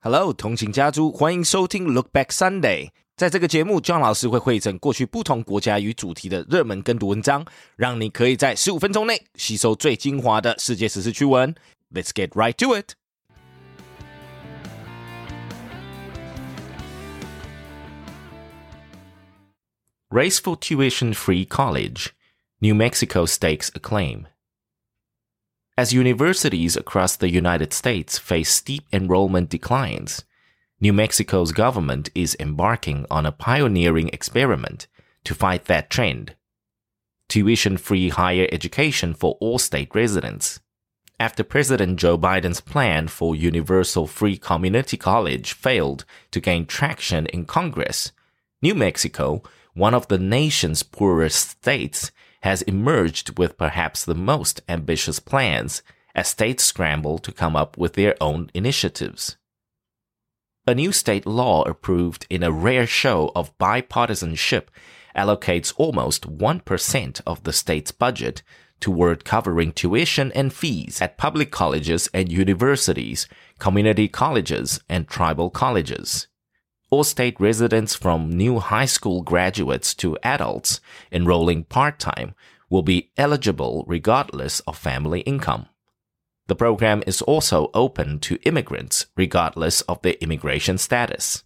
Hello，同情家族，欢迎收听 Look Back Sunday。在这个节目，John 老师会汇整过去不同国家与主题的热门跟读文章，让你可以在十五分钟内吸收最精华的世界史诗趣闻。Let's get right to it. Race for tuition-free college. New Mexico stakes a claim. As universities across the United States face steep enrollment declines, New Mexico's government is embarking on a pioneering experiment to fight that trend. Tuition free higher education for all state residents. After President Joe Biden's plan for universal free community college failed to gain traction in Congress, New Mexico, one of the nation's poorest states, has emerged with perhaps the most ambitious plans as states scramble to come up with their own initiatives. A new state law approved in a rare show of bipartisanship allocates almost 1% of the state's budget toward covering tuition and fees at public colleges and universities, community colleges, and tribal colleges all state residents from new high school graduates to adults enrolling part-time will be eligible regardless of family income. The program is also open to immigrants regardless of their immigration status.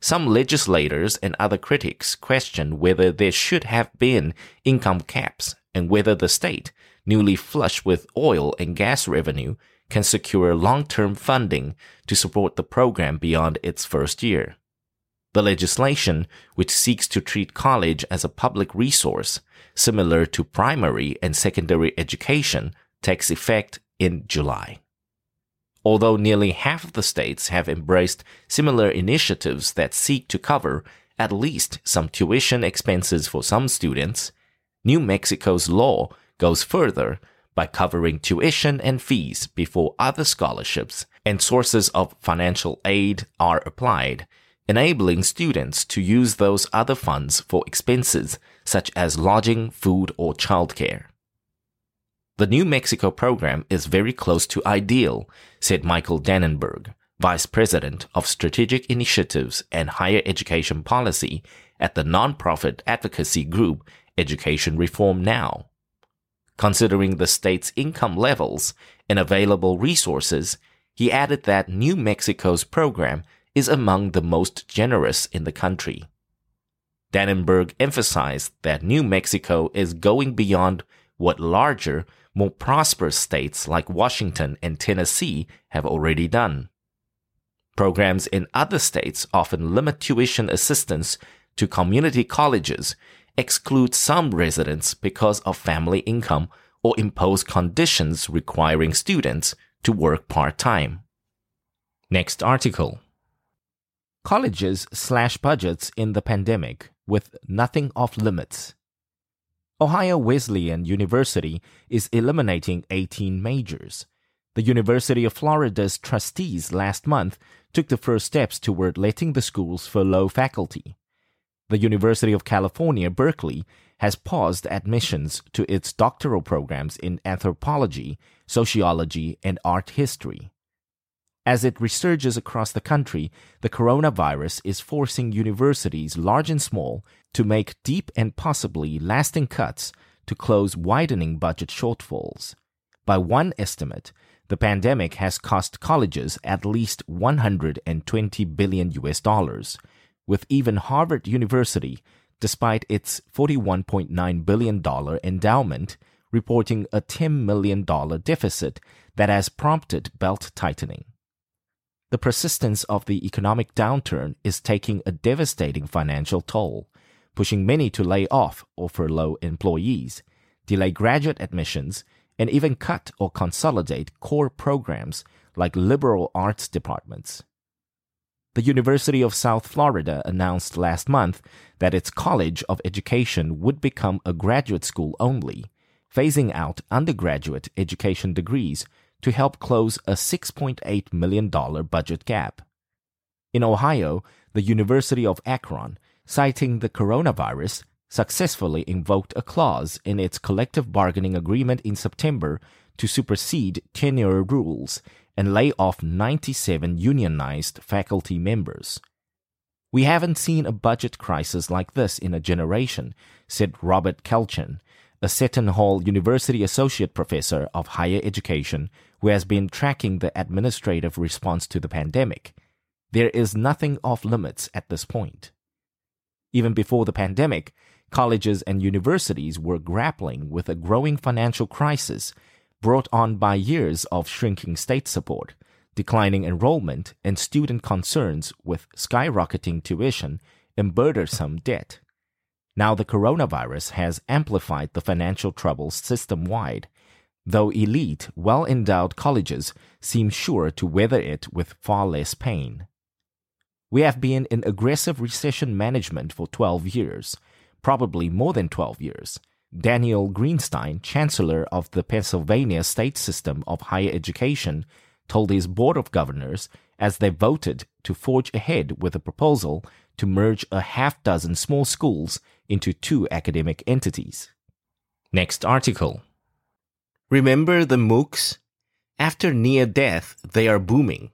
Some legislators and other critics question whether there should have been income caps and whether the state, newly flush with oil and gas revenue, can secure long-term funding to support the program beyond its first year. The legislation, which seeks to treat college as a public resource, similar to primary and secondary education, takes effect in July. Although nearly half of the states have embraced similar initiatives that seek to cover at least some tuition expenses for some students, New Mexico's law goes further by covering tuition and fees before other scholarships and sources of financial aid are applied, enabling students to use those other funds for expenses such as lodging, food, or childcare. The New Mexico program is very close to ideal, said Michael Dannenberg, Vice President of Strategic Initiatives and Higher Education Policy at the nonprofit advocacy group Education Reform Now. Considering the state's income levels and available resources, he added that New Mexico's program is among the most generous in the country. Dannenberg emphasized that New Mexico is going beyond what larger, more prosperous states like Washington and Tennessee have already done. Programs in other states often limit tuition assistance to community colleges exclude some residents because of family income or impose conditions requiring students to work part-time. Next article. Colleges slash budgets in the pandemic with nothing off limits. Ohio Wesleyan University is eliminating 18 majors. The University of Florida's trustees last month took the first steps toward letting the schools furlough faculty the University of California, Berkeley, has paused admissions to its doctoral programs in anthropology, sociology, and art history. As it resurges across the country, the coronavirus is forcing universities, large and small, to make deep and possibly lasting cuts to close widening budget shortfalls. By one estimate, the pandemic has cost colleges at least 120 billion US dollars, with even Harvard University, despite its $41.9 billion endowment, reporting a $10 million deficit that has prompted belt tightening. The persistence of the economic downturn is taking a devastating financial toll, pushing many to lay off or furlough employees, delay graduate admissions, and even cut or consolidate core programs like liberal arts departments. The University of South Florida announced last month that its College of Education would become a graduate school only, phasing out undergraduate education degrees to help close a $6.8 million budget gap. In Ohio, the University of Akron, citing the coronavirus, successfully invoked a clause in its collective bargaining agreement in September to supersede tenure rules and lay off 97 unionized faculty members. We haven't seen a budget crisis like this in a generation, said Robert Kelchen, a Seton Hall University Associate Professor of Higher Education who has been tracking the administrative response to the pandemic. There is nothing off limits at this point. Even before the pandemic, colleges and universities were grappling with a growing financial crisis brought on by years of shrinking state support, declining enrollment, and student concerns with skyrocketing tuition and burdensome debt. Now the coronavirus has amplified the financial troubles system wide, though elite, well endowed colleges seem sure to weather it with far less pain. We have been in aggressive recession management for 12 years, probably more than 12 years. Daniel Greenstein, Chancellor of the Pennsylvania State System of Higher Education, told his Board of Governors as they voted to forge ahead with a proposal to merge a half dozen small schools into two academic entities. Next article. Remember the MOOCs? After near death, they are booming.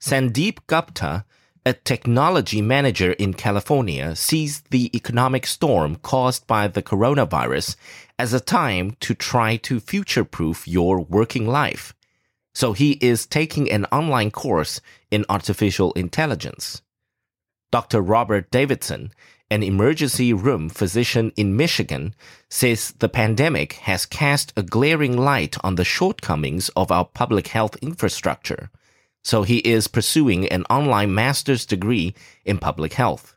Sandeep Gupta, a technology manager in California, sees the economic storm caused by the coronavirus as a time to try to future proof your working life. So he is taking an online course in artificial intelligence. Dr. Robert Davidson, an emergency room physician in Michigan, says the pandemic has cast a glaring light on the shortcomings of our public health infrastructure. So he is pursuing an online master's degree in public health.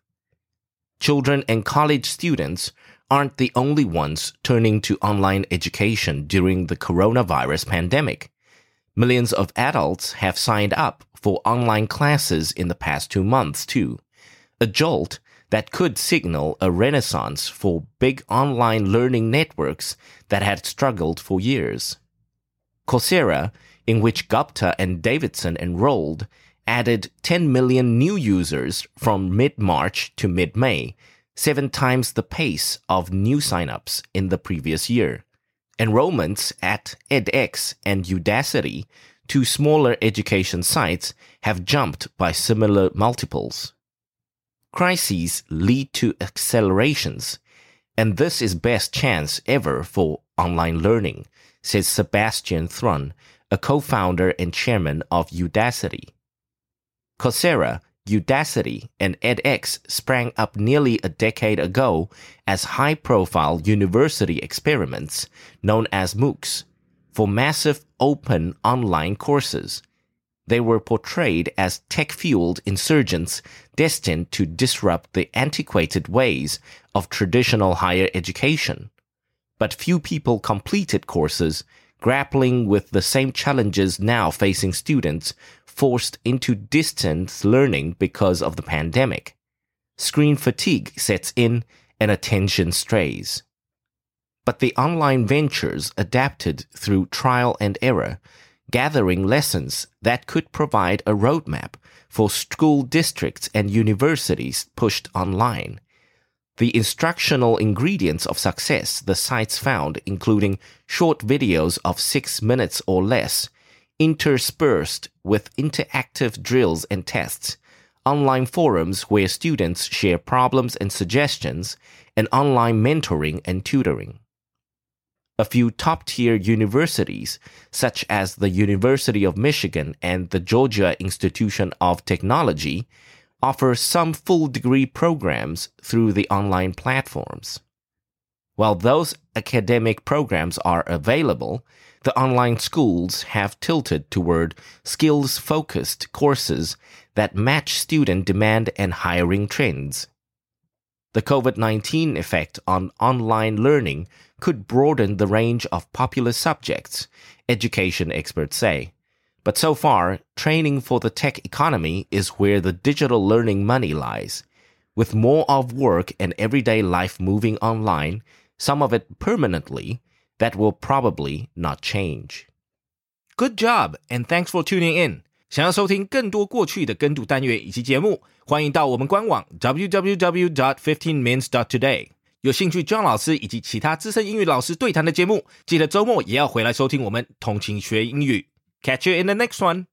Children and college students aren't the only ones turning to online education during the coronavirus pandemic. Millions of adults have signed up for online classes in the past two months, too. A jolt that could signal a renaissance for big online learning networks that had struggled for years. Coursera, in which Gupta and Davidson enrolled, added 10 million new users from mid March to mid May, seven times the pace of new signups in the previous year. Enrollments at edX and Udacity, two smaller education sites, have jumped by similar multiples. Crises lead to accelerations, and this is best chance ever for online learning, says Sebastian Thrun, a co-founder and chairman of Udacity. Coursera Udacity and edX sprang up nearly a decade ago as high profile university experiments known as MOOCs for massive open online courses. They were portrayed as tech fueled insurgents destined to disrupt the antiquated ways of traditional higher education. But few people completed courses grappling with the same challenges now facing students forced into distance learning because of the pandemic. Screen fatigue sets in and attention strays. But the online ventures adapted through trial and error, gathering lessons that could provide a roadmap for school districts and universities pushed online. The instructional ingredients of success the sites found, including short videos of six minutes or less, interspersed with interactive drills and tests, online forums where students share problems and suggestions, and online mentoring and tutoring. A few top tier universities, such as the University of Michigan and the Georgia Institution of Technology, offer some full degree programs through the online platforms. While those academic programs are available, the online schools have tilted toward skills focused courses that match student demand and hiring trends. The COVID 19 effect on online learning could broaden the range of popular subjects, education experts say. But so far, training for the tech economy is where the digital learning money lies. With more of work and everyday life moving online, some of it permanently, that will probably not change. Good job, and thanks for tuning in. 想要收听更多过去的跟读单元以及节目，欢迎到我们官网 www.dot.fifteenminutes.dot.today。有兴趣 John 老师以及其他资深英语老师对谈的节目，记得周末也要回来收听我们通勤学英语。 Catch you in the next one.